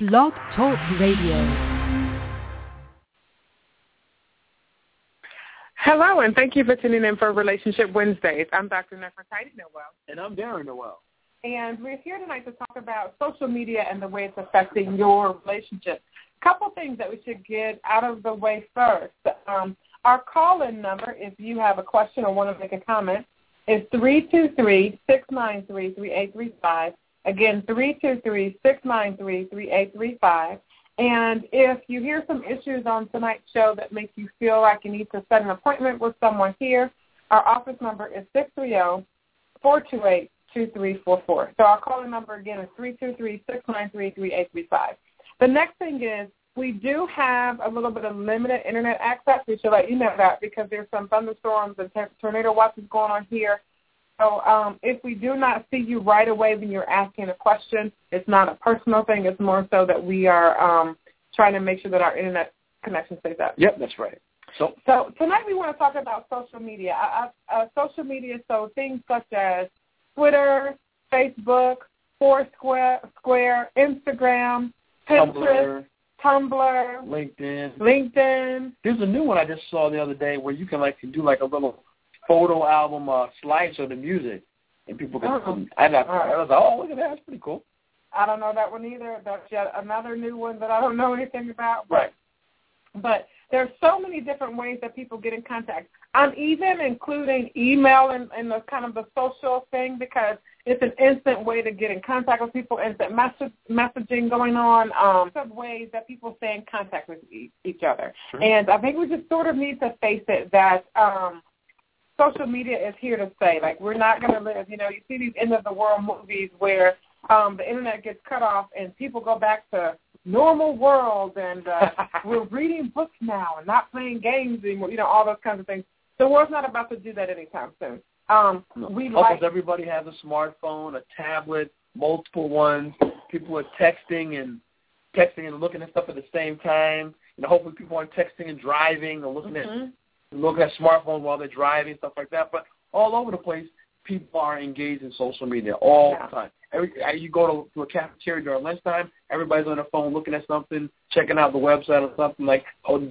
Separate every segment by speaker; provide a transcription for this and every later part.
Speaker 1: Blog Talk Radio.
Speaker 2: Hello, and thank you for tuning in for Relationship Wednesdays. I'm Dr. Nefertiti Noel.
Speaker 3: And I'm Darren Noel.
Speaker 2: And we're here tonight to talk about social media and the way it's affecting your relationship. A couple things that we should get out of the way first. Um, our call-in number, if you have a question or want to make a comment, is 323-693-3835. Again, 323-693-3835. And if you hear some issues on tonight's show that make you feel like you need to set an appointment with someone here, our office number is 630-428-2344. So our calling number again is 323-693-3835. The next thing is we do have a little bit of limited internet access. We should let you know that because there's some thunderstorms and tornado watches going on here so um, if we do not see you right away when you're asking a question, it's not a personal thing. It's more so that we are um, trying to make sure that our internet connection stays up.
Speaker 3: Yep, that's right. So,
Speaker 2: so tonight we want to talk about social media. Uh, uh, social media, so things such as Twitter, Facebook, Foursquare, Square, Instagram, Pinterest,
Speaker 3: Tumblr,
Speaker 2: Tumblr,
Speaker 3: LinkedIn.
Speaker 2: LinkedIn.
Speaker 3: There's a new one I just saw the other day where you can like do like a little photo album uh, slideshow of the music, and people can.
Speaker 2: Uh-huh.
Speaker 3: I, I. I was like, oh, look at that, that's pretty cool.
Speaker 2: I don't know that one either. That's yet another new one that I don't know anything about. But,
Speaker 3: Right.
Speaker 2: But there's so many different ways that people get in contact. I'm even including email in, in the kind of the social thing because it's an instant way to get in contact with people, instant message, messaging going on, um, some ways that people stay in contact with e- each other.
Speaker 3: Sure.
Speaker 2: And I think we just sort of need to face it that um, social media is here to stay. Like we're not going to live. You know, you see these end of the world movies where um, the internet gets cut off and people go back to normal world and uh, we're reading books now and not playing games anymore. You know, all those kinds of things. The world's not about to do that anytime soon. Um, we
Speaker 3: Almost
Speaker 2: like
Speaker 3: everybody has a smartphone, a tablet, multiple ones. People are texting and texting and looking at stuff at the same time. You know, hopefully people aren't texting and driving or looking at Looking at smartphones while they're driving, stuff like that. But all over the place, people are engaged in social media all
Speaker 2: Yeah.
Speaker 3: the time. Every uh, you go to, to a cafeteria during lunchtime, everybody's on their phone looking at something, checking out the website or something like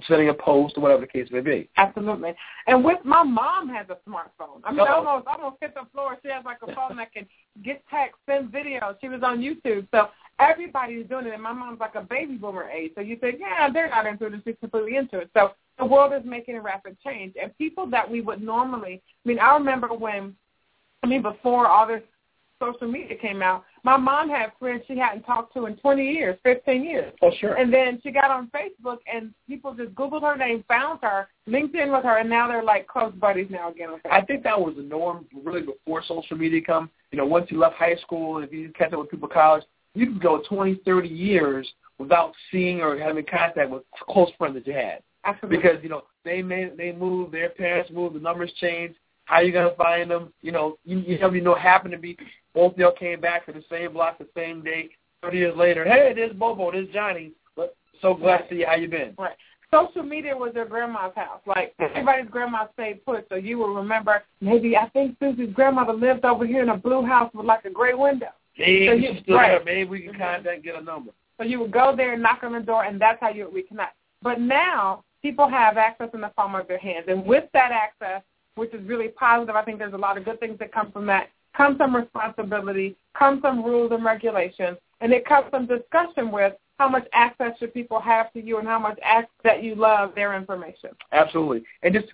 Speaker 3: sending a post or whatever the case may be.
Speaker 2: Absolutely. And with my mom has a smartphone. I mean,
Speaker 3: Uh-oh.
Speaker 2: almost almost hit the floor. She has like a phone that can get text, send videos. She was on YouTube, so everybody's doing it. And my mom's like a baby boomer age, so you think, yeah, they're not into it, she's completely into it. So the world is making a rapid change, and people that we would normally, I mean, I remember when, I mean, before all this social media came out, my mom had friends she hadn't talked to in 20 years, 15 years.
Speaker 3: Oh sure.
Speaker 2: And then she got on Facebook, and people just Googled her name, found her, LinkedIn with her, and now they're like close buddies now again.
Speaker 3: I think that was the norm really before social media come. You know, once you left high school and if you catch up with people in college, you could go 20, 30 years without seeing or having contact with close friends that you had.
Speaker 2: Absolutely.
Speaker 3: because you know they made they moved, their parents move, the numbers change. How you gonna find them? You know, you, you never know. Happened to be both of y'all came back to the same block the same day. Thirty years later, hey, there's Bobo, there's Johnny. But so glad to see you. How you been?
Speaker 2: Right. Social media was their grandma's house. Like everybody's grandma stayed put, so you will remember. Maybe I think Susie's grandmother lived over here in a blue house with like a gray window.
Speaker 3: Hey,
Speaker 2: So
Speaker 3: you still
Speaker 2: right.
Speaker 3: there? Maybe we can
Speaker 2: Mhm.
Speaker 3: contact, get a number.
Speaker 2: So you would go there and knock on the door, and that's how you would reconnect. But now people have access in the palm of their hands, and with that access, which is really positive, I think there's a lot of good things that come from that. Comes some responsibility, comes some rules and regulations, and it comes some discussion with how much access should people have to you and how much access that you love their information.
Speaker 3: Absolutely. And just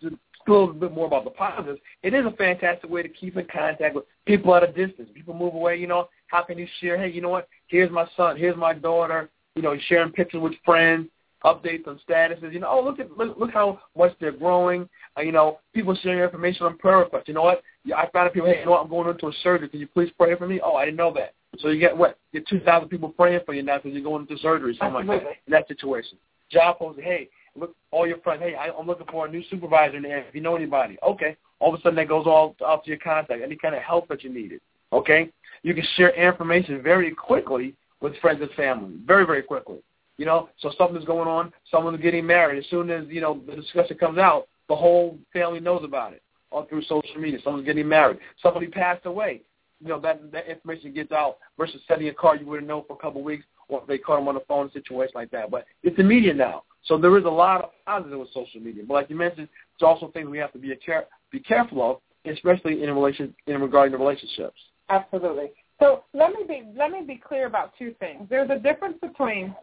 Speaker 3: to, a little bit more about the positives, it is a fantastic way to keep in contact with people at a distance. People move away, you know, how can you share, hey, you know what, here's my son, here's my daughter, you know, sharing pictures with friends, updates on statuses, you know, oh, look at look, look how much they're growing. Uh, you know, people sharing information on prayer requests. You know what? Yeah, I found out people, hey, you know what, I'm going into a surgery. Can you please pray for me? Oh, I didn't know that. So you get what? You get 2,000 people praying for you now because you're going into surgery, something like that. In that situation. Job posting, hey, look, all your friends, hey, I, I'm looking for a new supervisor in the area. If you know anybody, okay. All of a sudden that goes all out to your contact, any kind of help that you needed, okay. You can share information very quickly with friends and family, very, very quickly. You know, so something's going on, someone's getting married. As soon as, you know, the discussion comes out, the whole family knows about it, all through social media. Someone's getting married. Somebody passed away. You know, that, that information gets out versus sending a card you wouldn't know for a couple of weeks or if they caught them on the phone, situation like that. But it's the media now, so there is a lot of positive with social media. But like you mentioned, it's also things we have to be care- be careful of, especially in relation in regarding the relationships.
Speaker 2: Absolutely. So let me be let me be clear about two things. There's a difference between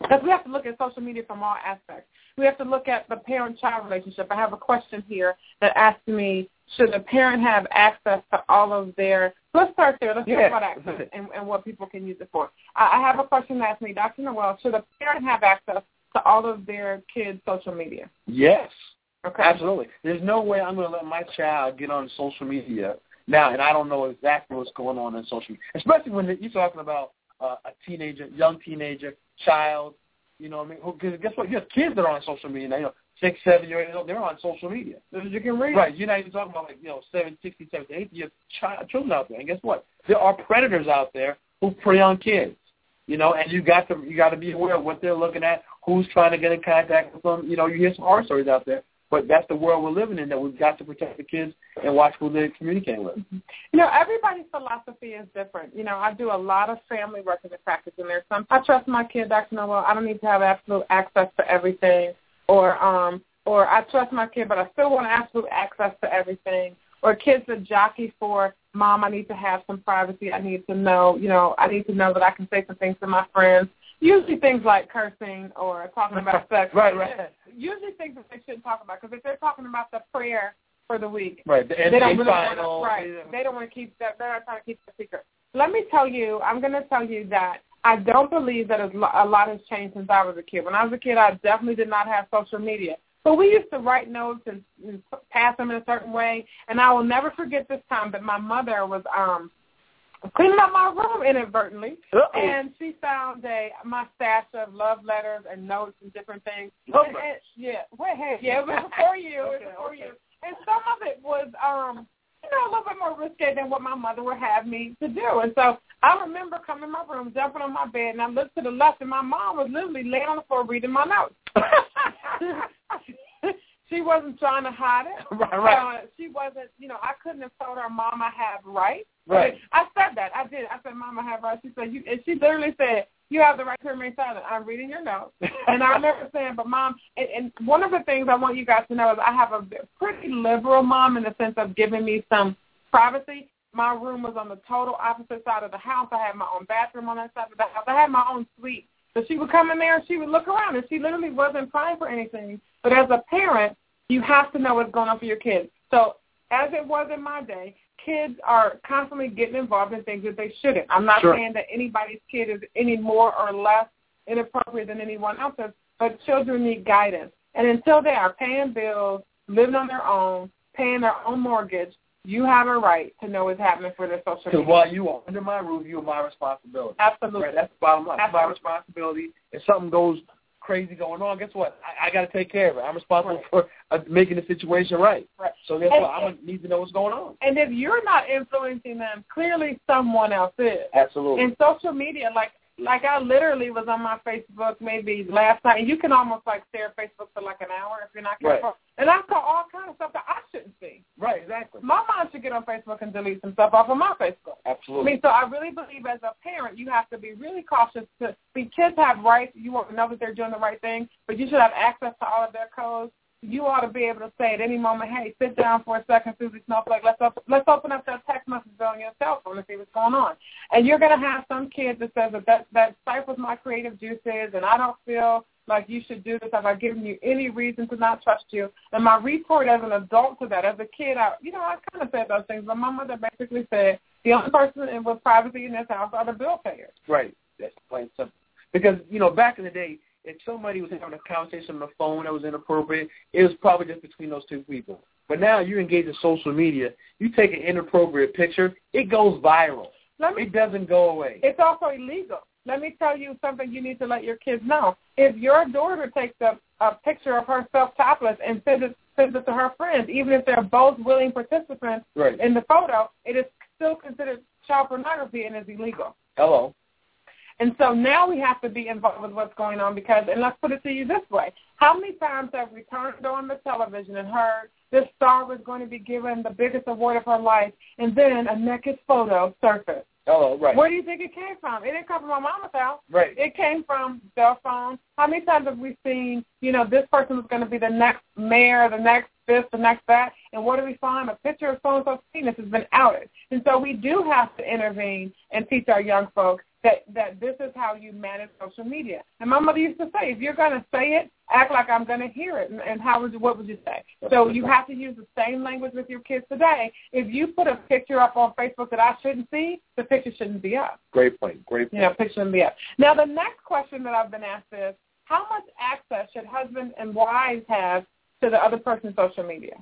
Speaker 2: because we have to look at social media from all aspects. We have to look at the parent-child relationship. I have a question here that asks me, should a parent have access to all of their Let's start there. Let's
Speaker 3: yeah.
Speaker 2: talk about access and, and what people can use it for. I, I have a question that asks me, Dr. Noel, should a parent have access to all of their kids' social media?
Speaker 3: Yes.
Speaker 2: Okay.
Speaker 3: Absolutely. There's no way I'm going to let my child get on social media now, and I don't know exactly what's going on in social media, especially when you're talking about uh, a teenager, young teenager, child. You know, what I mean, because guess what? You have kids that are on social media now. You know, six, seven years old, they're on social media.
Speaker 2: You can read.
Speaker 3: Right. You're not even talking about like you know seven, sixty, seventy, eighty year child, children out there. And guess what? There are predators out there who prey on kids. You know, and you got to you got to be aware of what they're looking at, who's trying to get in contact with them. You know, you hear some horror stories out there, but that's the world we're living in. That we've got to protect the kids and watch who they're communicating with.
Speaker 2: You know, everybody's philosophy is different. You know, I do a lot of family work in the practice, and there's some. I trust my kid, Dr. Noel. I don't need to have absolute access to everything, or um, or I trust my kid, but I still want absolute access to everything. Or kids that jockey for, mom, I need to have some privacy. I need to know, you know, I need to know that I can say some things to my friends. Usually things like cursing or talking about sex.
Speaker 3: right, right.
Speaker 2: Usually things that they shouldn't talk about because if they're talking about the prayer for the week,
Speaker 3: right, the
Speaker 2: they don't really
Speaker 3: final,
Speaker 2: want to, right. They don't want to keep that. They're not trying to keep the secret. Let me tell you, I'm going to tell you that I don't believe that a lot has changed since I was a kid. When I was a kid, I definitely did not have social media. But we used to write notes and, and pass them in a certain way. And I will never forget this time that my mother was um cleaning up my room inadvertently,
Speaker 3: Uh-oh.
Speaker 2: and she found a my stash of love letters and notes and different things.
Speaker 3: Oh,
Speaker 2: And, and, yeah, well, hey, yeah, it was before you, it was
Speaker 3: Okay,
Speaker 2: before
Speaker 3: okay.
Speaker 2: you, and some of it was um you know, a little bit more risque than what my mother would have me to do. And so I remember coming in my room, jumping on my bed, and I looked to the left, and my mom was literally laying on the floor reading my notes. she wasn't trying to hide it.
Speaker 3: Right, right.
Speaker 2: Uh, she wasn't, you know, I couldn't have told her, Mom, I have rights.
Speaker 3: Right.
Speaker 2: I said that. I did. I said, Mom, I have rights. She said, you, and she literally said, you have the right to remain silent. I'm reading your notes. and I remember saying, but Mom, and, and one of the things I want you guys to know is I have a pretty liberal mom in the sense of giving me some privacy. My room was on the total opposite side of the house. I had my own bathroom on that side of the house. I had my own suite. So she would come in there and she would look around and she literally wasn't crying for anything. But as a parent, you have to know what's going on for your kids. So as it was in my day, kids are constantly getting involved in things that they shouldn't. I'm not
Speaker 3: Sure.
Speaker 2: saying that anybody's kid is any more or less inappropriate than anyone else's, but children need guidance. And until they are paying bills, living on their own, paying their own mortgage, you have a right to know what's happening for their social
Speaker 3: Because
Speaker 2: media.
Speaker 3: while you are under my roof, you are my responsibility.
Speaker 2: Absolutely.
Speaker 3: Right, that's the bottom line. It's my responsibility. If something goes crazy going on, guess what? I, I got to take care of it. I'm responsible for uh, making the situation right.
Speaker 2: Right.
Speaker 3: So guess
Speaker 2: And-
Speaker 3: what? I'm gonna need to know what's going on.
Speaker 2: And if you're not influencing them, clearly someone else is.
Speaker 3: Absolutely.
Speaker 2: And social media, like like I literally was on my Facebook maybe last night, and you can almost like stare at Facebook for like an hour if you're not careful. Right. And I saw all kinds of stuff that I shouldn't see.
Speaker 3: right. Exactly.
Speaker 2: My mom should get on Facebook and delete some stuff off of my Facebook.
Speaker 3: Absolutely.
Speaker 2: I mean, so I really believe as a parent, you have to be really cautious. To, I mean, kids have rights. You want to know that they're doing the right thing, but you should have access to all of their codes. You ought to be able to say at any moment, "Hey, sit down for a second, Susie Snowflake. Let's open, let's open up that text message on your cell phone and see what's going on." And you're going to have some kid that says that that, that stifles my creative juices, and I don't feel like you should do this. Have I given you any reason to not trust you? And my report as an adult to that, as a kid, I, you know, I kind of said those things. But my mother basically said the only person with privacy in this house are the bill payers.
Speaker 3: Right. That's plain simple. Because you know, back in the day, if somebody was having a conversation on the phone that was inappropriate, it was probably just between those two people. But now you engage in social media, you take an inappropriate picture, it goes viral.
Speaker 2: Let me
Speaker 3: It doesn't go away.
Speaker 2: It's also illegal. Let me tell you something you need to let your kids know. If your daughter takes a, a picture of herself topless and sends it, sends it to her friends, even if they're both willing participants
Speaker 3: Right.
Speaker 2: in the photo, it is still considered child pornography and is illegal.
Speaker 3: Hello.
Speaker 2: And so now we have to be involved with what's going on because, and let's put it to you this way, how many times have we turned on the television and heard this star was going to be given the biggest award of her life and then a naked photo surfaced?
Speaker 3: Oh, right.
Speaker 2: Where do you think it came from? It didn't come from my mama's house.
Speaker 3: Right.
Speaker 2: It came from cell phones. How many times have we seen, you know, this person was going to be the next mayor, the next this, the next that, and what do we find? A picture of so-and-so's penis has been outed. And so we do have to intervene and teach our young folks that that this is how you manage social media. And my mother used to say, if you're going to say it, act like I'm going to hear it. And, and how would you, what would you say? So you have to use the same language with your kids today. If you put a picture up on Facebook that I shouldn't see, the picture shouldn't be up.
Speaker 3: Great point. Great point.
Speaker 2: You know, picture shouldn't be up. Now the next question that I've been asked is, how much access should husbands and wives have to the other person's social media?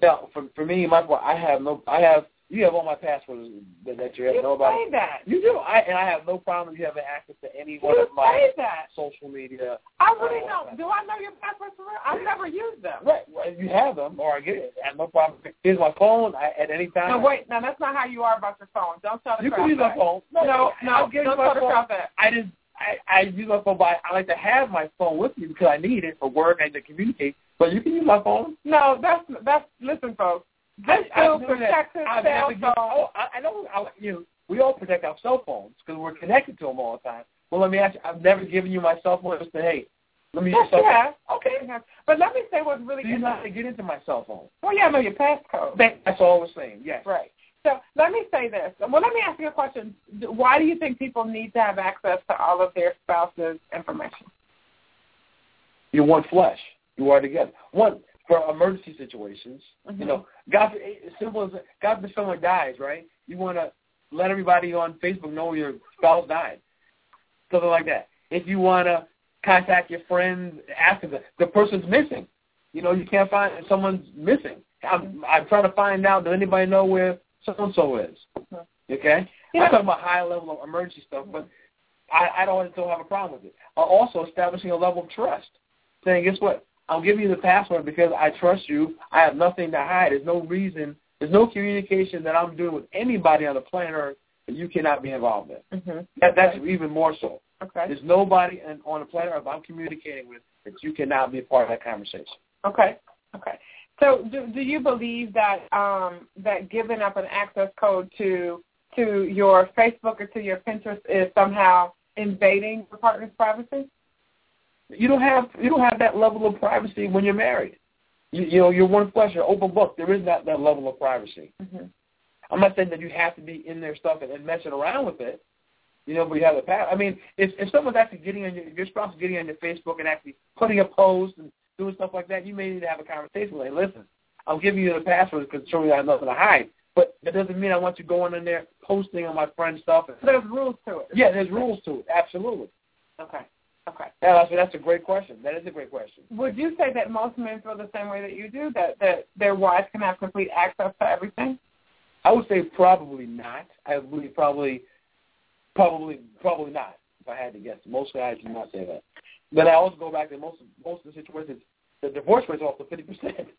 Speaker 3: Now, for for me, my boy, I have no, I have you have all my passwords that, that you have
Speaker 2: You say that.
Speaker 3: You do. I and I have no problem you having access to any one of my
Speaker 2: that.
Speaker 3: social media.
Speaker 2: I really don't. Uh, do I know your passwords for real? I've never used them.
Speaker 3: Right. right. You have them, or I get it. I have no problem. Here's my phone. I, at any time.
Speaker 2: No, wait. Now that's not how you are about your phone. Don't tell the
Speaker 3: You can use my phone.
Speaker 2: No, no,
Speaker 3: I'll give
Speaker 2: don't
Speaker 3: you my
Speaker 2: tell the crowd that.
Speaker 3: I just I, I use my phone, but I like to have my phone with me because I need it for work and to communicate. But you can use my phone.
Speaker 2: No, that's that's. Listen, folks. This
Speaker 3: I-
Speaker 2: still protects his
Speaker 3: I've
Speaker 2: cell phone.
Speaker 3: Oh, I, I know. I, you know, we all protect our cell phones because we're connected to them all the time. Well, let me ask you. I've never given you my cell phone and said, "Hey, let me use
Speaker 2: Yes,
Speaker 3: your cell
Speaker 2: you
Speaker 3: phone."
Speaker 2: have. Okay. But let me say what's really
Speaker 3: Do you know how to get into my cell phone?
Speaker 2: Well, yeah, I know your passcode.
Speaker 3: That- That's all we're saying. Yes.
Speaker 2: Right. So let me say this. Well, let me ask you a question. Why do you think people need to have access to all of their spouse's information?
Speaker 3: You're one flesh. You are together. One for emergency situations.
Speaker 2: Mhm.
Speaker 3: You know, God, as simple as God forbid someone dies, right? You want to let everybody on Facebook know your spouse died, something like that. If you want to contact your friends, after the the person's missing, you know, you can't find someone's missing. I'm I'm trying to find out. Does anybody know where so and so is? Okay,
Speaker 2: Yeah.
Speaker 3: I'm talking about high level of emergency stuff, but I, I don't don't have a problem with it. Uh, also, establishing a level of trust, saying, guess what? I'll give you the password because I trust you. I have nothing to hide. There's no reason. There's no communication that I'm doing with anybody on the planet Earth that you cannot be involved in.
Speaker 2: Mm-hmm.
Speaker 3: That, that's even more so.
Speaker 2: Okay.
Speaker 3: There's nobody on the planet Earth I'm communicating with that you cannot be a part of that conversation.
Speaker 2: Okay. Okay. So do do you believe that um that giving up an access code to to your Facebook or to your Pinterest is somehow invading your partner's privacy?
Speaker 3: You don't have you don't have that level of privacy when you're married. You, you know, you're one flesh, you're open book. There is not that level of privacy.
Speaker 2: Mm-hmm.
Speaker 3: I'm not saying that you have to be in their stuff and, and messing around with it. You know, but you have the pass. I mean, if if someone's actually getting on your your spouse getting on your Facebook and actually putting a post and doing stuff like that, you may need to have a conversation with them. Listen, I'm giving you the password because surely I have nothing to hide. But that doesn't mean I want you going in there posting on my friend's stuff. And,
Speaker 2: There's rules to it.
Speaker 3: yeah, there's rules to it. Absolutely.
Speaker 2: Okay. Okay.
Speaker 3: Yeah, that's, that's a great question. That is a great question.
Speaker 2: Would you say that most men feel the same way that you do, that, that their wives can have complete access to everything?
Speaker 3: I would say probably not. I would probably, probably, probably not. If I had to guess, most guys do not say that. But I also go back to most most of the situations. The divorce rate's are also fifty percent.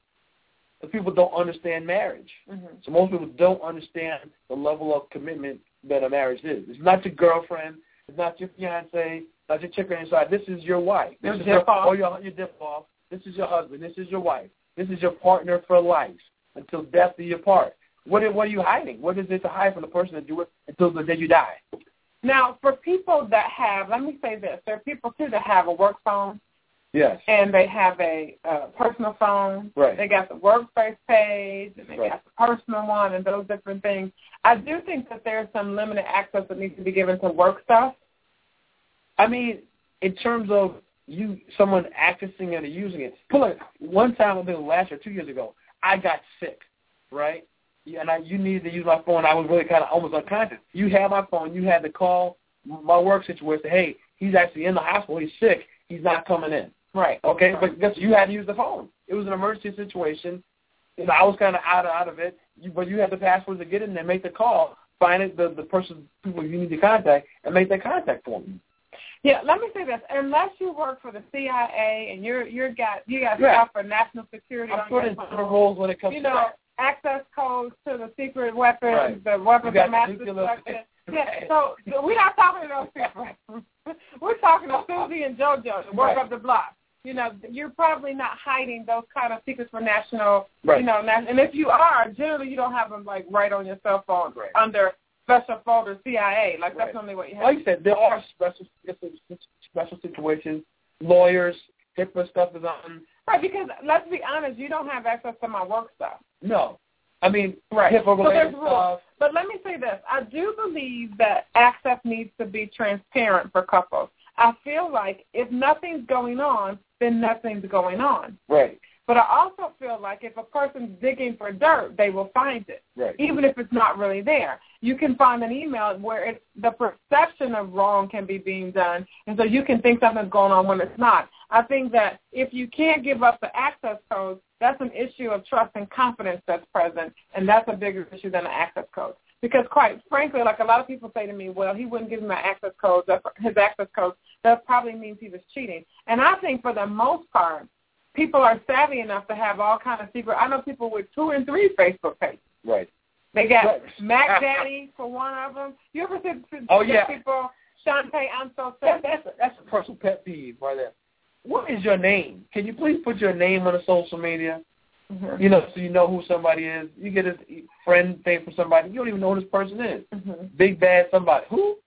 Speaker 3: The people don't understand marriage.
Speaker 2: Mm-hmm.
Speaker 3: So most people don't understand the level of commitment that a marriage is. It's not your girlfriend. It's not your fiance. Not your chick on your. This is your wife. This
Speaker 2: Your
Speaker 3: is your, or your, your dip off. This is your husband. This is your wife. This is your partner for life until death do you part. What what are you hiding? What is it to hide from the person that do it until the day you die?
Speaker 2: Now, for people that have, let me say this, there are people too that have a work phone
Speaker 3: Yes.
Speaker 2: and they have a uh, personal phone.
Speaker 3: Right.
Speaker 2: They got the workspace page and they
Speaker 3: Right.
Speaker 2: got the personal one and those different things. I do think that there's some limited access that needs to be given to work stuff.
Speaker 3: I mean, in terms of you, someone accessing it or using it. Put like one time, I think last year, two years ago, I got sick, right? And I, you needed to use my phone. I was really kind of almost unconscious. You had my phone. You had to call my work situation. Hey, he's actually in the hospital. He's sick. He's not coming in.
Speaker 2: Right.
Speaker 3: Okay, but guess you had to use the phone. It was an emergency situation. You know, I was kind of out of, out of it, you, but you had the password to get in there, make the call, find it, the the person, people you need to contact, and make that contact for them.
Speaker 2: Yeah, let me say this. Unless you work for the CIA and you're you're got you got
Speaker 3: Yeah.
Speaker 2: stuff for national security
Speaker 3: I'm
Speaker 2: on
Speaker 3: put
Speaker 2: your
Speaker 3: in
Speaker 2: phone,
Speaker 3: different roles when it comes
Speaker 2: you
Speaker 3: to
Speaker 2: know,
Speaker 3: that.
Speaker 2: Access codes to the secret weapons,
Speaker 3: Right.
Speaker 2: the weapons of mass destruction. Yeah, so so we're not talking to those people. we're talking to Susie and JoJo to work
Speaker 3: Right.
Speaker 2: up the block. You know, you're probably not hiding those kind of secrets for national,
Speaker 3: Right.
Speaker 2: you know, and if you are, generally you don't have them like right on your cell phone
Speaker 3: Right.
Speaker 2: under special folder CIA. Like that's only what you have.
Speaker 3: Like you said, there are special special situations. Lawyers, HIPAA stuff is on.
Speaker 2: Right, because let's be honest, you don't have access to my work stuff.
Speaker 3: No, I mean
Speaker 2: Right.
Speaker 3: HIPAA related
Speaker 2: rules.
Speaker 3: stuff.
Speaker 2: But let me say this. I do believe that access needs to be transparent for couples. I feel like if nothing's going on, then nothing's going on.
Speaker 3: Right,
Speaker 2: But I also feel like if a person's digging for dirt, they will find it,
Speaker 3: right.
Speaker 2: even if it's not really there. You can find an email where it's, the perception of wrong can be being done, and so you can think something's going on when it's not. I think that if you can't give up the access code, that's an issue of trust and confidence that's present, and that's a bigger issue than the access code. Because quite frankly, like a lot of people say to me, well, he wouldn't give me my access code, his access code. That probably means he was cheating. And I think for the most part, people are savvy enough to have all kind of secret. I know people with two and three Facebook pages.
Speaker 3: Right.
Speaker 2: They got
Speaker 3: Right.
Speaker 2: Mac Daddy for one of them. You ever see, see
Speaker 3: Oh, yeah.
Speaker 2: people, Shantae, I'm so sad.
Speaker 3: that's a, that's a personal pet peeve right there. What is your name? Can you please put your name on the social media?
Speaker 2: Mhm.
Speaker 3: You know, so you know who somebody is. You get a friend thing from somebody. You don't even know who this person is.
Speaker 2: Mhm.
Speaker 3: Big bad somebody. Who?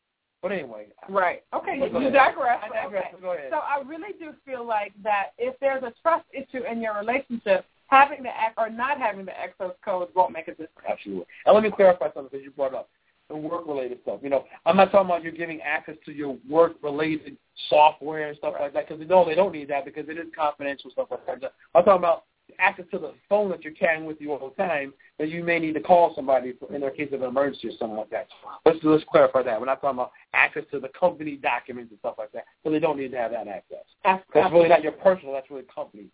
Speaker 3: But anyway.
Speaker 2: Right. Okay. You digress.
Speaker 3: I digress.
Speaker 2: Okay.
Speaker 3: Go ahead.
Speaker 2: So I really do feel like that if there's a trust issue in your relationship, having the act or not having the access code won't make a difference.
Speaker 3: Absolutely. And let me clarify something because you brought up the work-related stuff. You know, I'm not talking about you giving access to your work-related software and stuff like that because no, they don't need that because it is confidential stuff like that. I'm talking about access to the phone that you're carrying with you all the time that you may need to call somebody for, in the case of an emergency or something like that. Let's let's clarify that. We're not talking about access to the company documents and stuff like that. So they don't need to have that access.
Speaker 2: That's,
Speaker 3: That's really not your personal. That's really company.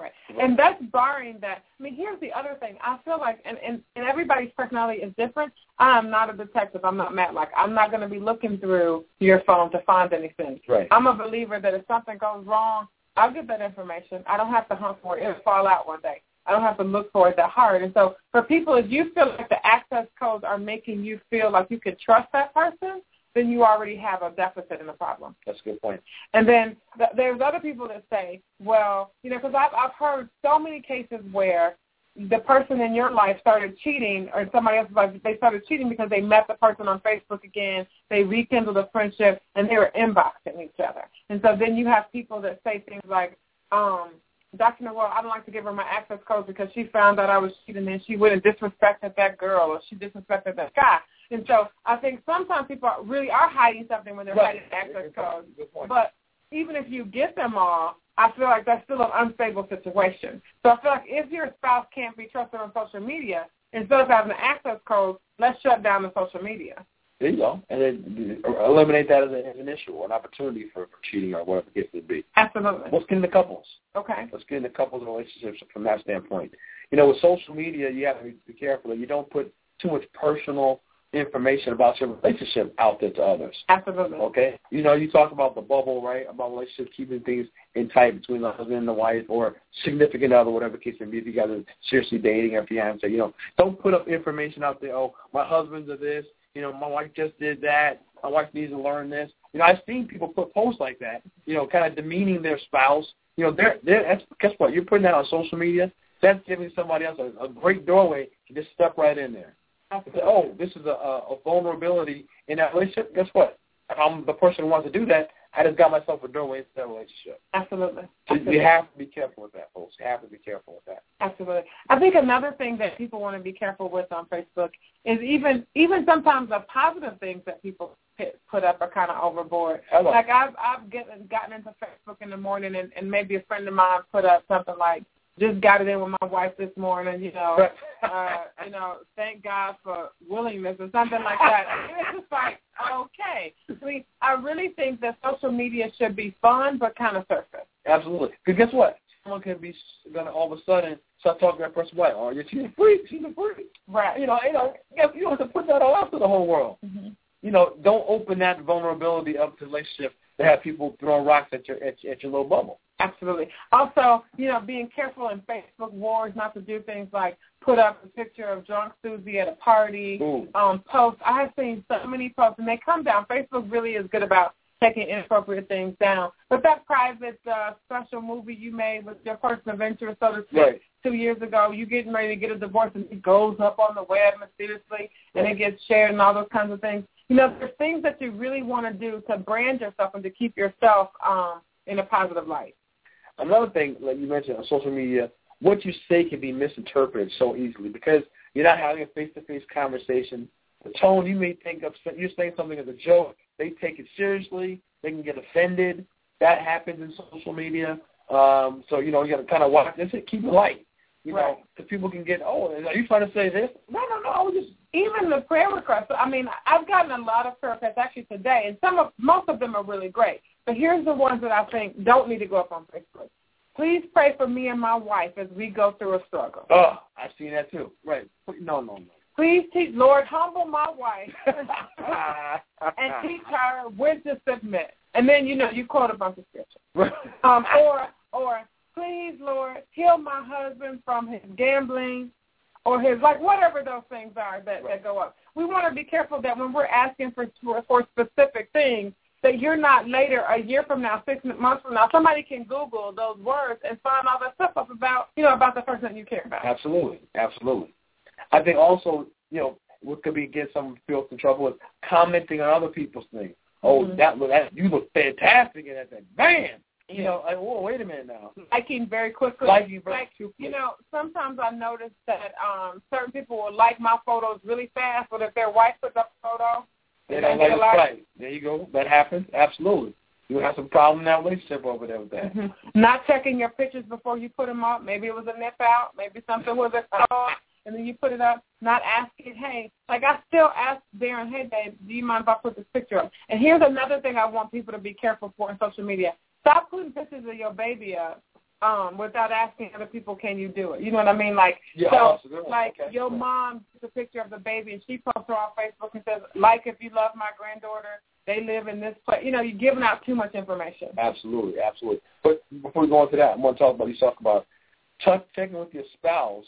Speaker 2: Right. And that's barring that. I mean, here's the other thing. I feel like, and, and, and everybody's personality is different. I'm not a detective. I'm not Matlock. I'm not going to be looking through your phone to find anything.
Speaker 3: Right.
Speaker 2: I'm a believer that if something goes wrong, I'll get that information. I don't have to hunt for it. It'll fall out one day. I don't have to look for it that hard. And so for people, if you feel like the access codes are making you feel like you can trust that person, then you already have a deficit in the problem.
Speaker 3: That's a good point.
Speaker 2: And then th- there's other people that say, well, you know, because I've, I've heard so many cases where the person in your life started cheating or somebody else's life, they started cheating because they met the person on Facebook again, they rekindled a friendship, and they were inboxing each other. And so then you have people that say things like, um, Dr. Noel, I don't like to give her my access code because she found out I was cheating and she went and disrespected that girl or she disrespected that guy. And so I think sometimes people are, really are hiding something when they're
Speaker 3: Right.
Speaker 2: hiding access codes.
Speaker 3: point. Good point.
Speaker 2: But even if you get them all, I feel like that's still an unstable situation. So I feel like if your spouse can't be trusted on social media, instead of having an access code, let's shut down the social media.
Speaker 3: There you go. And then uh, eliminate that as, a, as an issue or an opportunity for, for cheating or whatever the case may be.
Speaker 2: Absolutely.
Speaker 3: Let's get into couples.
Speaker 2: Okay.
Speaker 3: Let's get into couples and relationships from that standpoint. You know, with social media, you have to be, be careful that you don't put too much personal information about your relationship out there to others.
Speaker 2: Absolutely.
Speaker 3: Okay? You know, you talk about the bubble, right? About relationships, keeping things in tight between the husband and the wife or significant other, whatever case may be, if you guys are seriously dating or fiance. You know, don't put up information out there, oh, my husband's a this, you know, my wife just did that, my wife needs to learn this. You know, I've seen people put posts like that, you know, kind of demeaning their spouse. You know, they're, they're, that's, guess what? You're putting that on social media. That's giving somebody else a, a great doorway to just step right in there. Say, oh, this is a, a, vulnerability in that relationship. Guess what? If I'm the person who wants to do that, I just got myself a doorway into that relationship.
Speaker 2: Absolutely.
Speaker 3: So
Speaker 2: Absolutely.
Speaker 3: you have to be careful with that, folks. You have to be careful with that.
Speaker 2: Absolutely. I think another thing that people want to be careful with on Facebook is even even sometimes the positive things that people put- up are kind of overboard.
Speaker 3: Hello.
Speaker 2: Like I've I've gotten gotten into Facebook in the morning and, and maybe a friend of mine put up something like just got it in with my wife this morning, you know, uh, you know, thank God for willingness or something like that. It's just like, okay. I mean, I really think that social media should be fun but kind of surface.
Speaker 3: Absolutely. Because guess what? Someone can be going to all of a sudden start talking to that person? Oh, you're she's a freak. She's a freak.
Speaker 2: Right.
Speaker 3: You know, you know, you don't have to put that all out to the whole world.
Speaker 2: Mm-hmm.
Speaker 3: You know, don't open that vulnerability up to relationship to have people throwing rocks at your at, at your little bubble.
Speaker 2: Absolutely. Also, you know, being careful in Facebook wars not to do things like put up a picture of drunk Susie at a party,
Speaker 3: Ooh.
Speaker 2: um, posts. I have seen so many posts, and they come down. Facebook really is good about taking inappropriate things down. But that private uh, special movie you made with your personal adventure, so to speak,
Speaker 3: Right.
Speaker 2: two years ago, you getting ready to get a divorce and it goes up on the web mysteriously and it gets shared and all those kinds of things. You know, there's things that you really want to do to brand yourself and to keep yourself um, in a positive light.
Speaker 3: Another thing, like you mentioned on social media, what you say can be misinterpreted so easily because you're not having a face-to-face conversation. The tone you may think of, you're saying something as a joke. They take it seriously. They can get offended. That happens in social media. Um, so you know you got to kind of watch this. Keep it light. You
Speaker 2: Right.
Speaker 3: know, because people can get, oh, are you trying to say this? No, no, no. I was just
Speaker 2: even the prayer requests. I mean, I've gotten a lot of prayer requests actually today, and some of most of them are really great. But here's the ones that I think don't need to go up on Facebook. Please pray for me and my wife as we go through a struggle.
Speaker 3: Oh, I've seen that too. Right. No, no, no.
Speaker 2: Please teach, Lord, humble my wife and teach her when to submit. And then you know you quote a bunch of scripture.
Speaker 3: Right.
Speaker 2: Um, or or please, Lord, heal my husband from his gambling or his like whatever those things are that, that go up. We want to be careful that when we're asking for for specific things, that you're not later a year from now, six months from now, somebody can Google those words and find all that stuff up about you know about the person that you care about.
Speaker 3: Absolutely, absolutely. I think also, you know, what could be get some people in trouble is commenting on other people's things. Oh,
Speaker 2: Mhm.
Speaker 3: that look, that you look fantastic in that thing. Bam. You know, like, whoa, wait a minute now.
Speaker 2: Liking very quickly.
Speaker 3: Liking very
Speaker 2: like,
Speaker 3: quickly.
Speaker 2: You know, sometimes I notice that um certain people will like my photos really fast, but if their wife puts up a photo,
Speaker 3: They don't like
Speaker 2: feel
Speaker 3: it. There you go. That happens. Absolutely. You have some problem in that relationship over there with that.
Speaker 2: Mhm. Not checking your pictures before you put them up. Maybe it was a nip out. Maybe something was a oh, and then you put it up. Not asking, hey, like I still ask Darren, hey, babe, do you mind if I put this picture up? And here's another thing I want people to be careful for in social media. Stop putting pictures of your baby up um, without asking other people, can you do it? You know what I mean? Like,
Speaker 3: Yeah,
Speaker 2: so,
Speaker 3: that's a good one.
Speaker 2: like
Speaker 3: Okay.
Speaker 2: your mom takes a picture of the baby and she posts her on Facebook and says, like if you love my granddaughter, they live in this place. You know, you're giving out too much information.
Speaker 3: Absolutely, absolutely. But before we go on to that, I want to talk about you talk about check, checking with your spouse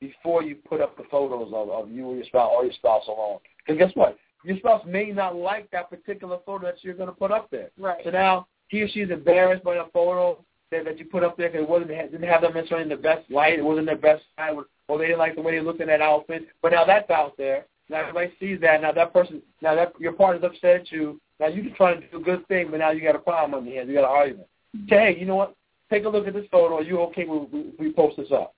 Speaker 3: before you put up the photos of, of you or your spouse or your spouse alone. Because guess what? Your spouse may not like that particular photo that you're going to put up there.
Speaker 2: Right.
Speaker 3: So now he or she's embarrassed by a photo that, that you put up there because it wasn't didn't have them necessarily in the best light. It wasn't their best side, or they didn't like the way they looked in that outfit. But now that's out there. Now everybody sees that. Now that person, now that your partner's upset at you. Now you just trying to do a good thing, but now you got a problem on your hands. You got an argument. Say, hey, you know what? Take a look at this photo. Are you okay with we, we post this up?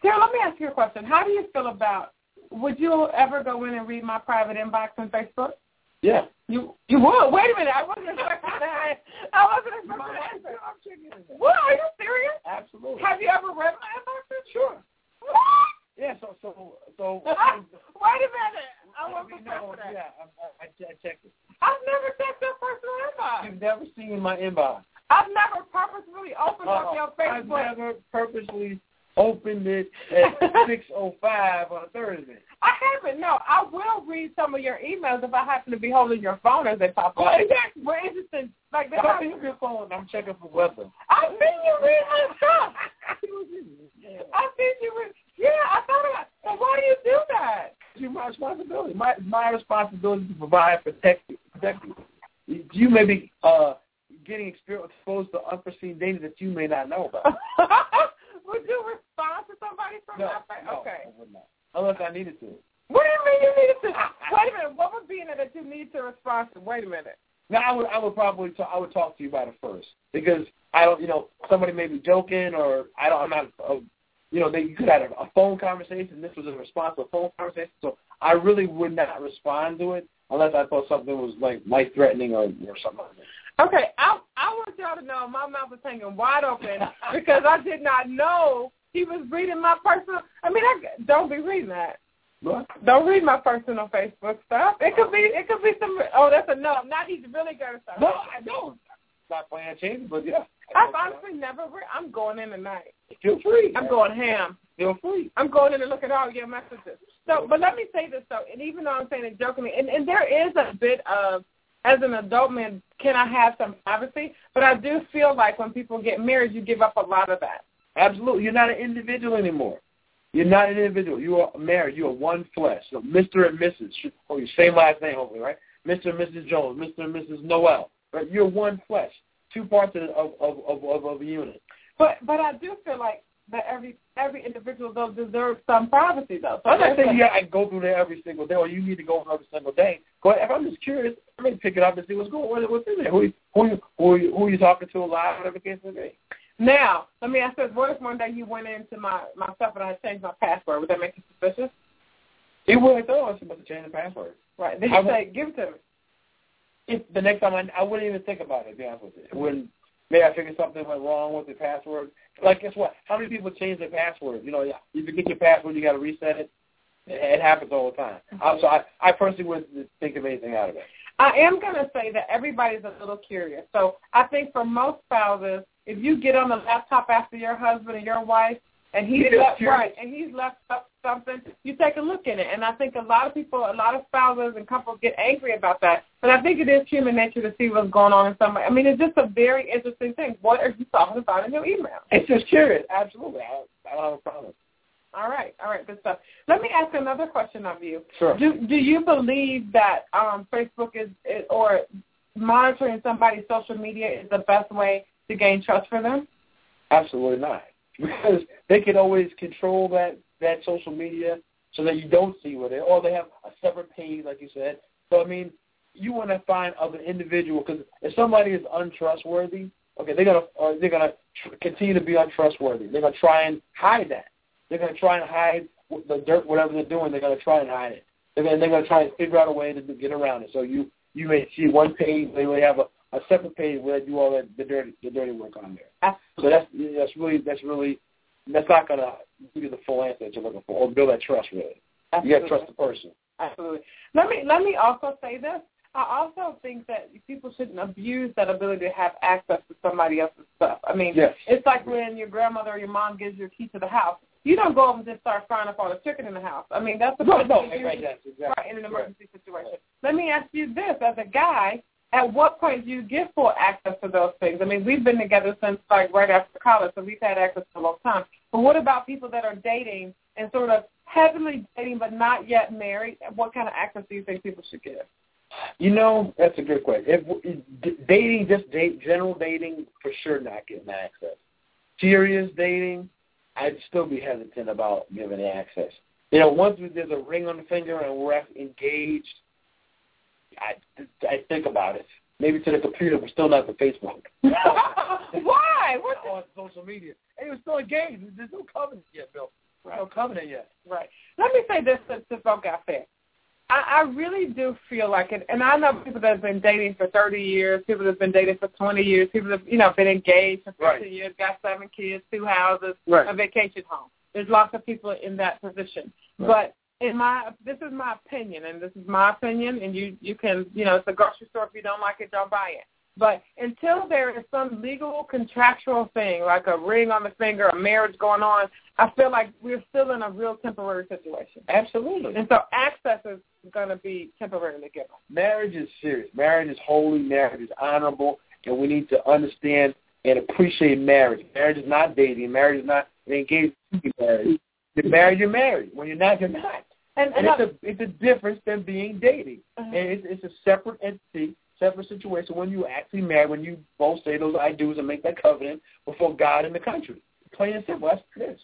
Speaker 2: Sarah, let me ask you a question. How do you feel about? Would you ever go in and read my private inbox on Facebook?
Speaker 3: Yeah.
Speaker 2: You you would. Wait a minute. I wasn't expecting that. I wasn't expecting that.
Speaker 3: I'm checking.
Speaker 2: What? Are you serious?
Speaker 3: Absolutely.
Speaker 2: Have you ever read my inbox?
Speaker 3: Sure.
Speaker 2: What?
Speaker 3: Yeah. So so so.
Speaker 2: Wait a minute. I wasn't
Speaker 3: You
Speaker 2: prepared
Speaker 3: know,
Speaker 2: for that.
Speaker 3: yeah, I, I, I checked it.
Speaker 2: I've never checked your personal inbox.
Speaker 3: You've never seen my inbox.
Speaker 2: I've never purposely opened up your Facebook.
Speaker 3: I've never purposely opened it at six oh five on a Thursday.
Speaker 2: I haven't. No, I will read some of your emails if I happen to be holding your phone as they pop up.
Speaker 3: Oh, exactly.
Speaker 2: For instance, like that.
Speaker 3: I pick up your phone, I'm checking for weather.
Speaker 2: I've seen you read my stuff. I've seen you read. Yeah, I thought about. So why do you do that?
Speaker 3: It's my responsibility. My my responsibility to provide protect you. Protect you. You may be uh, getting exposed to unforeseen danger that you may not know about.
Speaker 2: Would you somebody from
Speaker 3: No, no,
Speaker 2: okay.
Speaker 3: I would not. Unless I needed to.
Speaker 2: What do you mean you needed to? Wait a minute. What would be in it that you need to respond to? Wait a minute.
Speaker 3: Now I would I would probably talk, I would talk to you about it first because I don't you know somebody may be joking or I don't I'm not uh, you know they you could have a, a phone conversation. This was a response to a phone conversation, so I really would not respond to it unless I thought something was like life threatening or or something like that.
Speaker 2: Okay, I I want y'all to know my mouth was hanging wide open because I did not know he was reading my personal. I mean, I don't be reading that.
Speaker 3: But
Speaker 2: Don't read my personal Facebook stuff. It could be it could be some. Oh, that's a no. Now he's really gonna start.
Speaker 3: no, I don't. Not playing change, but yeah.
Speaker 2: I've honestly never. Re- I'm going in tonight.
Speaker 3: Feel free.
Speaker 2: I'm going ham.
Speaker 3: Feel free.
Speaker 2: I'm going in and look at all your messages. So, but let me say this though, and even though I'm saying it jokingly, and, and there is a bit of, as an adult man, can I have some privacy? But I do feel like when people get married, you give up a lot of that.
Speaker 3: Absolutely. You're not an individual anymore. You're not an individual. You are married. You are one flesh. So Mr. and Mrs. Oh, your same last name, hopefully, right? Mr. and Mrs. Jones, Mr. and Mrs. Noel. But you're one flesh, two parts of of of of, of a unit.
Speaker 2: But but I do feel like that every every individual though deserves some privacy though. So
Speaker 3: I'm not saying you got to go through there every single day, or you need to go every single day. But if I'm just curious, I may pick it up and see what's going on, what's in there. Who who who you, who you talking to live, whatever case may be.
Speaker 2: Now, let me ask this: What if one day you went into my my stuff and I changed my password? Would that make you suspicious?
Speaker 3: It would though. I was supposed to change the password.
Speaker 2: Right. Then you say, "Give it to me."
Speaker 3: If the next time I, I wouldn't even think about it. To be honest with you, it wouldn't. Maybe I figured something went wrong with the password. Like, guess what? How many people change their password? You know, you forget your password, you got to reset it. It happens all the time. Mm-hmm. So I, I personally wouldn't think of anything out of it.
Speaker 2: I am going to say that everybody's a little curious. So I think for most spouses, if you get on the laptop after your husband or your wife, and he's left right, and he's left up something, you take a look in it. And I think a lot of people, a lot of spouses and couples get angry about that. But I think it is human nature to see what's going on in somebody. I mean, it's just a very interesting thing. What are you talking about in your email?
Speaker 3: It's just curious. Absolutely, I, I don't have a problem.
Speaker 2: All right, all right, good stuff. Let me ask another question of you.
Speaker 3: Sure.
Speaker 2: Do Do you believe that um, Facebook is, is or monitoring somebody's social media is the best way to gain trust for them?
Speaker 3: Absolutely not because they can always control that that social media so that you don't see what they or they have a separate page, like you said. So I mean, you want to find other individual because if somebody is untrustworthy, okay, they're gonna or they're gonna tr- continue to be untrustworthy. They're gonna try and hide that. They're gonna try and hide the dirt, whatever they're doing. They're gonna try and hide it. They're gonna, they're gonna try and figure out a way to get around it. So you you may see one page, they may have a a separate page where they do all that the dirty the dirty work on there. So that's that's really that's really that's not gonna give you the full answer that you're looking for or build that trust really. Absolutely. You gotta trust the person.
Speaker 2: Absolutely. Let me let me also say this. I also think that people shouldn't abuse that ability to have access to somebody else's stuff. I mean,
Speaker 3: yes.
Speaker 2: it's like when your grandmother or your mom gives you a key to the house. You don't go up and just start frying up all the chicken in the house. I mean, that's the
Speaker 3: no, no,
Speaker 2: right,
Speaker 3: right, yes, exactly.
Speaker 2: right in an emergency right. situation. Let me ask you this: as a guy, at what point do you get full access to those things? I mean, we've been together since like right after college, so we've had access for a long time. But what about people that are dating and sort of heavily dating but not yet married? What kind of access do you think people should get?
Speaker 3: You know, that's a good question. If dating, just date, general dating, for sure not getting access. Serious dating, I'd still be hesitant about giving access. You know, once there's a ring on the finger and we're engaged, I, I think about it. Maybe to the computer, but still not to Facebook.
Speaker 2: Why? What
Speaker 3: on social media? Hey, we're still engaged. There's no covenant yet, Bill. Right. No covenant yet.
Speaker 2: Right. Let me say this to, to folk out there. I, I really do feel like it, and I know people that have been dating for 30 years, people that have been dating for 20 years, people that have, you know, been engaged for 15
Speaker 3: right.
Speaker 2: years, got seven kids, two houses,
Speaker 3: right.
Speaker 2: a vacation home. There's lots of people in that position. Right. In my, this is my opinion, and this is my opinion, and you, you can, you know, it's a grocery store. If you don't like it, don't buy it. But until there is some legal contractual thing, like a ring on the finger, a marriage going on, I feel like we're still in a real temporary situation.
Speaker 3: Absolutely.
Speaker 2: And so access is going to be temporarily given.
Speaker 3: Marriage is serious. Marriage is holy. Marriage is honorable. And we need to understand and appreciate marriage. Marriage is not dating. Marriage is not engaged marriage. You're married, you're married. When you're not, you're not. And, and, and it's, a, it's a difference than being dating. Uh-huh. And it's, it's a separate entity separate situation when you actually marry, when you both say those I do's and make that covenant before God and the country. Plain and simple. That's what it is.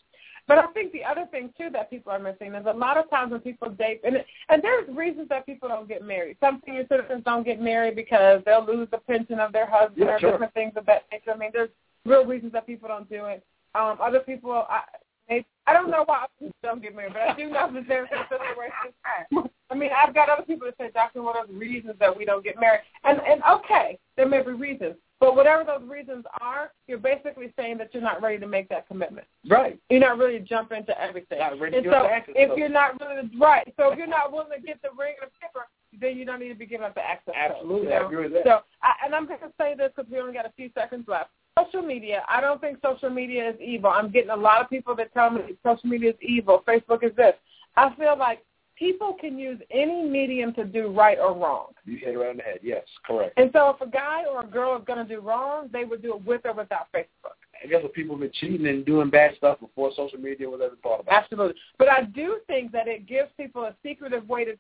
Speaker 2: But I think the other thing too that people are missing is a lot of times when people date, and and there's reasons that people don't get married. Some senior citizens don't get married because they'll lose the pension of their husband
Speaker 3: yeah,
Speaker 2: or
Speaker 3: sure.
Speaker 2: different things of that nature. I mean, there's real reasons that people don't do it. Um, other people, I, I don't know why people don't get married, but I do know that there's some situations. I mean, I've got other people that say, Doctor, what are the reasons that we don't get married? And and okay, there may be reasons, but whatever those reasons are, you're basically saying that you're not ready to make that commitment.
Speaker 3: Right.
Speaker 2: You're not really to jump into everything.
Speaker 3: Not ready
Speaker 2: and
Speaker 3: to
Speaker 2: so
Speaker 3: access,
Speaker 2: if
Speaker 3: so.
Speaker 2: you're not really right, so if you're not willing to get the ring and the paper, then you don't need to be giving up the access.
Speaker 3: Absolutely,
Speaker 2: you know?
Speaker 3: I agree with that.
Speaker 2: So, I, and I'm going to say this because we only got a few seconds left. Social media, I don't think social media is evil. I'm getting a lot of people that tell me social media is evil. Facebook is this. I feel like people can use any medium to do right or wrong.
Speaker 3: You hit it right on the head. Yes, correct.
Speaker 2: And so if a guy or a girl is going to do wrong, they would do it with or without Facebook.
Speaker 3: I guess if people have been cheating and doing bad stuff before social media was ever thought about.
Speaker 2: Absolutely. But I do think that it gives people a secretive way to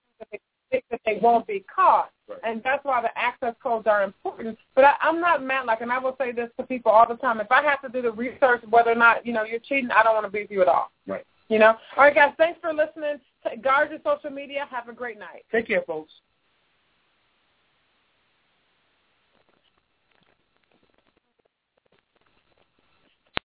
Speaker 2: think that they won't be caught.
Speaker 3: Right.
Speaker 2: And that's why the access codes are important. But I, I'm not mad. Like, and I will say this to people all the time: if I have to do the research whether or not you know you're cheating, I don't want to be with you at all.
Speaker 3: Right.
Speaker 2: You know. All right, guys. Thanks for listening. Guard your social media. Have a great night.
Speaker 3: Take care, folks.